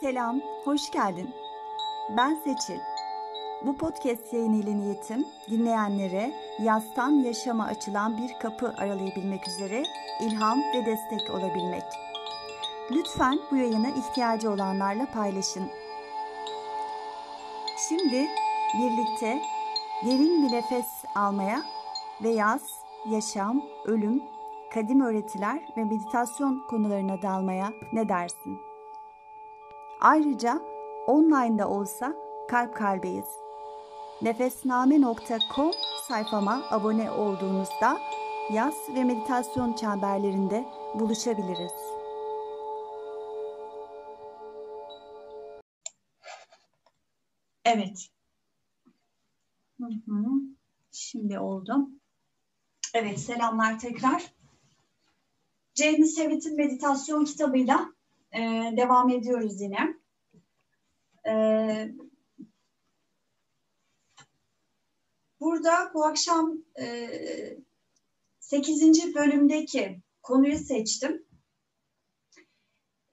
Selam, hoş geldin. Ben Seçil. Bu podcast yayını ile niyetim dinleyenlere yastan yaşama açılan bir kapı aralayabilmek üzere ilham ve destek olabilmek. Lütfen bu yayını ihtiyacı olanlarla paylaşın. Şimdi birlikte derin bir nefes almaya ve yaz, yaşam, ölüm, kadim öğretiler ve meditasyon konularına dalmaya ne dersin? Ayrıca online'da olsa kalp kalbeyiz. Nefesname.com sayfama abone olduğunuzda yaz ve meditasyon çemberlerinde buluşabiliriz. Evet. Hı hı. Şimdi oldu. Evet, selamlar tekrar. James Hewitt'in meditasyon kitabıyla e, devam ediyoruz yine. E, burada bu akşam e, 8. bölümdeki konuyu seçtim.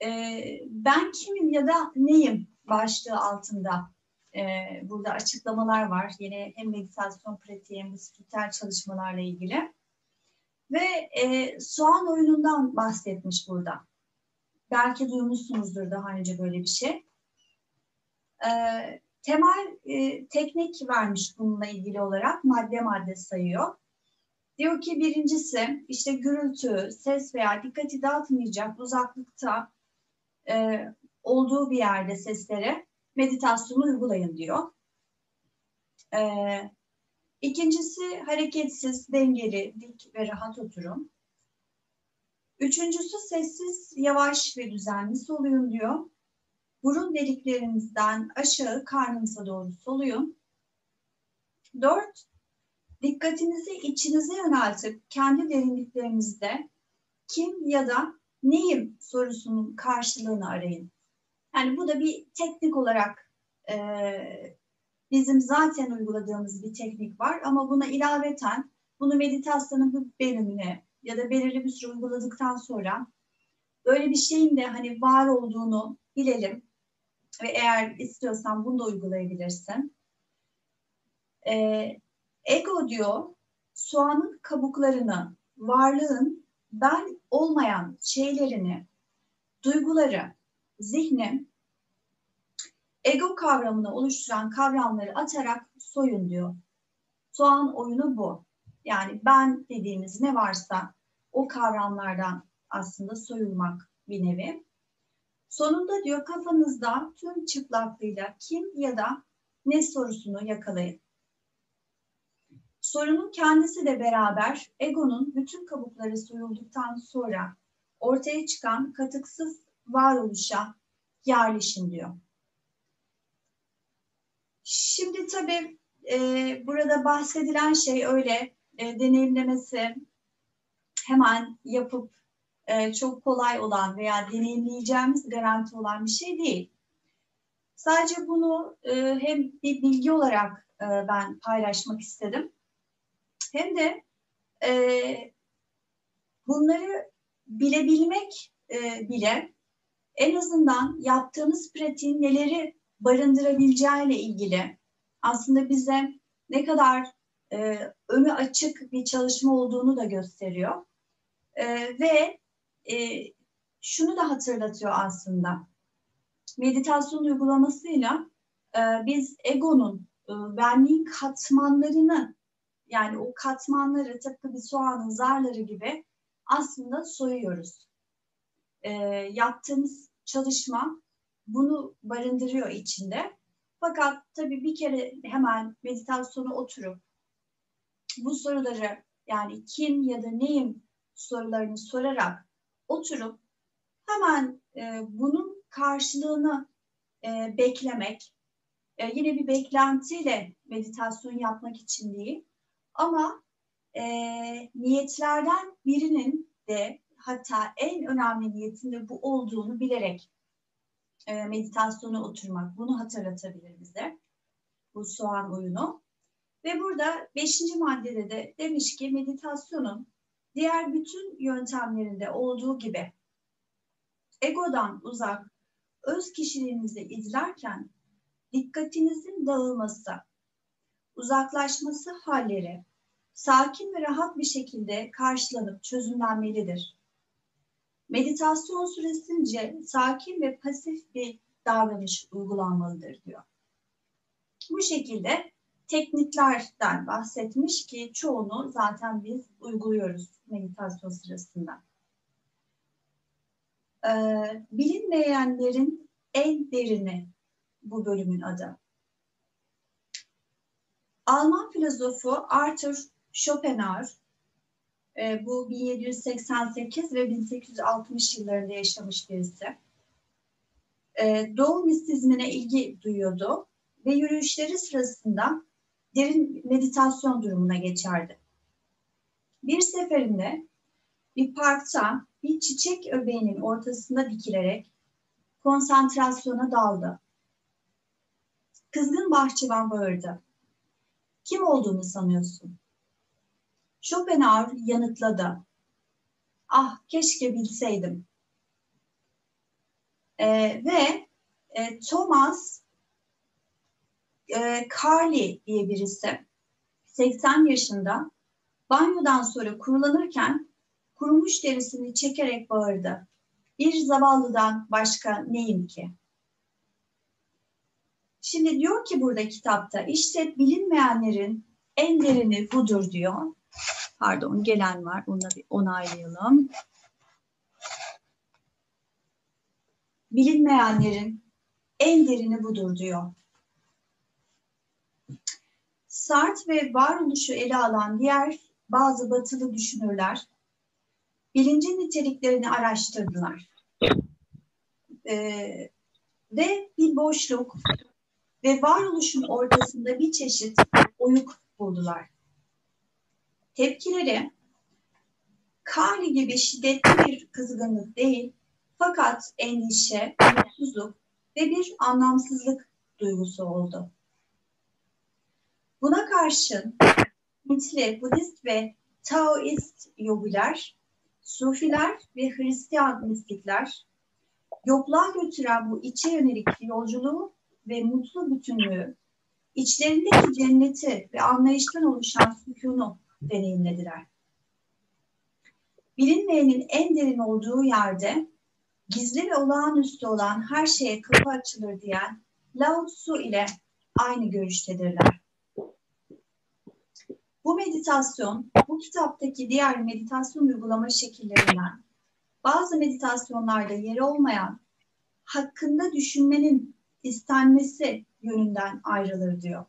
E, ben kimim ya da neyim başlığı altında e, burada açıklamalar var. Yine hem meditasyon pratiği hem spiritüel çalışmalarla ilgili. Ve e, soğan oyunundan bahsetmiş burada. Belki duymuşsunuzdur daha önce böyle bir şey. E, temel e, teknik vermiş bununla ilgili olarak madde madde sayıyor. Diyor ki birincisi işte gürültü, ses veya dikkati dağıtmayacak uzaklıkta e, olduğu bir yerde seslere meditasyonu uygulayın diyor. E, ikincisi hareketsiz, dengeli, dik ve rahat oturun. Üçüncüsü sessiz, yavaş ve düzenli soluyun diyor. Burun deliklerinizden aşağı karnınıza doğru soluyun. Dört, dikkatinizi içinize yöneltip kendi derinliklerinizde kim ya da neyim sorusunun karşılığını arayın. Yani bu da bir teknik olarak e, bizim zaten uyguladığımız bir teknik var ama buna ilaveten bunu meditasyonun bir bölümüne ya da belirli bir süre uyguladıktan sonra böyle bir şeyin de hani var olduğunu bilelim ve eğer istiyorsan bunu da uygulayabilirsin. Ee, ego diyor soğanın kabuklarını, varlığın ben olmayan şeylerini, duyguları, zihni ego kavramını oluşturan kavramları atarak soyun diyor. Soğan oyunu bu. Yani ben dediğimiz ne varsa o kavramlardan aslında soyulmak bir nevi. Sonunda diyor kafanızda tüm çıplaklığıyla kim ya da ne sorusunu yakalayın. Sorunun kendisi de beraber egonun bütün kabukları soyulduktan sonra ortaya çıkan katıksız varoluşa yerleşin diyor. Şimdi tabii e, burada bahsedilen şey öyle e, deneyimlemesi hemen yapıp e, çok kolay olan veya deneyimleyeceğimiz garanti olan bir şey değil. Sadece bunu e, hem bir bilgi olarak e, ben paylaşmak istedim. Hem de e, bunları bilebilmek e, bile en azından yaptığımız pratiğin neleri barındırabileceğiyle ilgili aslında bize ne kadar e, önü açık bir çalışma olduğunu da gösteriyor. E, ve e, şunu da hatırlatıyor aslında. Meditasyon uygulamasıyla e, biz egonun, e, benliğin katmanlarını yani o katmanları tıpkı bir soğanın zarları gibi aslında soyuyoruz. E, yaptığımız çalışma bunu barındırıyor içinde. Fakat tabii bir kere hemen meditasyona oturup bu soruları yani kim ya da neyim sorularını sorarak oturup hemen e, bunun karşılığını e, beklemek, e, yine bir beklentiyle meditasyon yapmak için değil ama e, niyetlerden birinin de hatta en önemli niyetinde bu olduğunu bilerek e, meditasyona oturmak bunu hatırlatabilir bize bu soğan oyunu. Ve burada beşinci maddede de demiş ki meditasyonun diğer bütün yöntemlerinde olduğu gibi egodan uzak, öz kişiliğinizi izlerken dikkatinizin dağılması, uzaklaşması halleri sakin ve rahat bir şekilde karşılanıp çözümlenmelidir. Meditasyon süresince sakin ve pasif bir davranış uygulanmalıdır diyor. Bu şekilde tekniklerden bahsetmiş ki çoğunu zaten biz uyguluyoruz meditasyon sırasında. Ee, bilinmeyenlerin en derini bu bölümün adı. Alman filozofu Arthur Schopenhauer e, bu 1788 ve 1860 yıllarında yaşamış birisi. E, Doğu mistizmine ilgi duyuyordu ve yürüyüşleri sırasında derin meditasyon durumuna geçerdi. Bir seferinde bir parkta bir çiçek öbeğinin ortasında dikilerek konsantrasyona daldı. Kızgın bahçıvan bağırdı. Kim olduğunu sanıyorsun? Schopenhauer yanıtladı. Ah keşke bilseydim. Ee, ve e, Thomas e, Carly diye birisi 80 yaşında banyodan sonra kurulanırken kurumuş derisini çekerek bağırdı. Bir zavallıdan başka neyim ki? Şimdi diyor ki burada kitapta işte bilinmeyenlerin en derini budur diyor. Pardon gelen var onu bir onaylayalım. Bilinmeyenlerin en derini budur diyor. Sartre ve varoluşu ele alan diğer bazı batılı düşünürler bilincin niteliklerini araştırdılar. Ee, ve bir boşluk ve varoluşun ortasında bir çeşit oyuk buldular. Tepkileri Kali gibi şiddetli bir kızgınlık değil, fakat endişe, mutsuzluk ve bir anlamsızlık duygusu oldu. Buna karşın Hintli, Budist ve Taoist yogiler, Sufiler ve Hristiyan mistikler yokluğa götüren bu içe yönelik yolculuğu ve mutlu bütünlüğü, içlerindeki cenneti ve anlayıştan oluşan sükunu deneyimlediler. Bilinmeyenin en derin olduğu yerde gizli ve olağanüstü olan her şeye kapı açılır diyen Lao Tzu ile aynı görüştedirler. Bu meditasyon, bu kitaptaki diğer meditasyon uygulama şekillerinden, bazı meditasyonlarda yeri olmayan, hakkında düşünmenin istenmesi yönünden ayrılır diyor.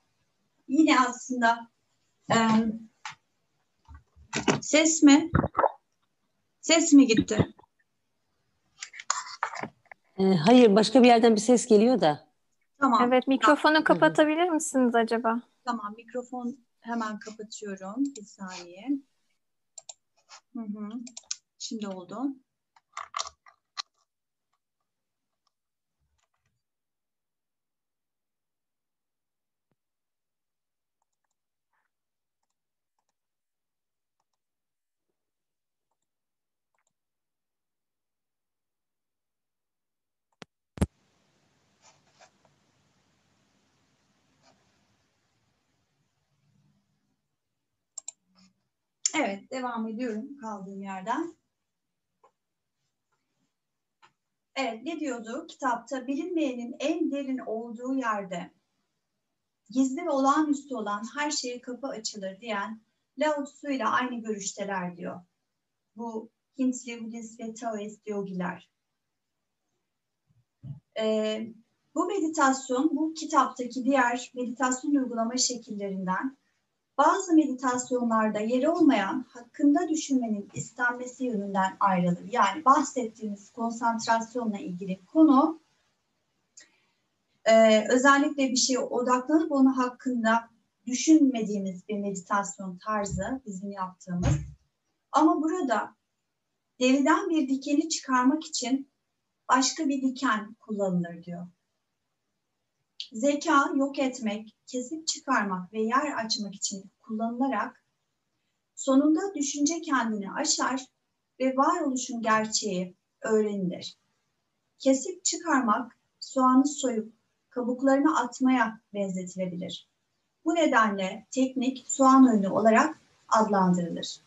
Yine aslında e, ses mi? Ses mi gitti? E, hayır, başka bir yerden bir ses geliyor da. Tamam. Evet, mikrofonu kapatabilir misiniz acaba? Tamam, mikrofon hemen kapatıyorum. Bir saniye. Hı hı. Şimdi oldu. Evet, devam ediyorum kaldığım yerden. Evet, ne diyordu kitapta? Bilinmeyenin en derin olduğu yerde gizli ve olağanüstü olan her şeye kapı açılır diyen Lao Tzu ile aynı görüşteler diyor. Bu Hintli, Budist ve Taoist yogiler. Ee, bu meditasyon, bu kitaptaki diğer meditasyon uygulama şekillerinden bazı meditasyonlarda yeri olmayan hakkında düşünmenin istenmesi yönünden ayrılır. Yani bahsettiğimiz konsantrasyonla ilgili konu e, özellikle bir şeye odaklanıp onu hakkında düşünmediğimiz bir meditasyon tarzı bizim yaptığımız. Ama burada deriden bir dikeni çıkarmak için başka bir diken kullanılır diyor. Zeka yok etmek, kesip çıkarmak ve yer açmak için kullanılarak sonunda düşünce kendini aşar ve varoluşun gerçeği öğrenilir. Kesip çıkarmak soğanı soyup kabuklarını atmaya benzetilebilir. Bu nedenle teknik soğan oyunu olarak adlandırılır.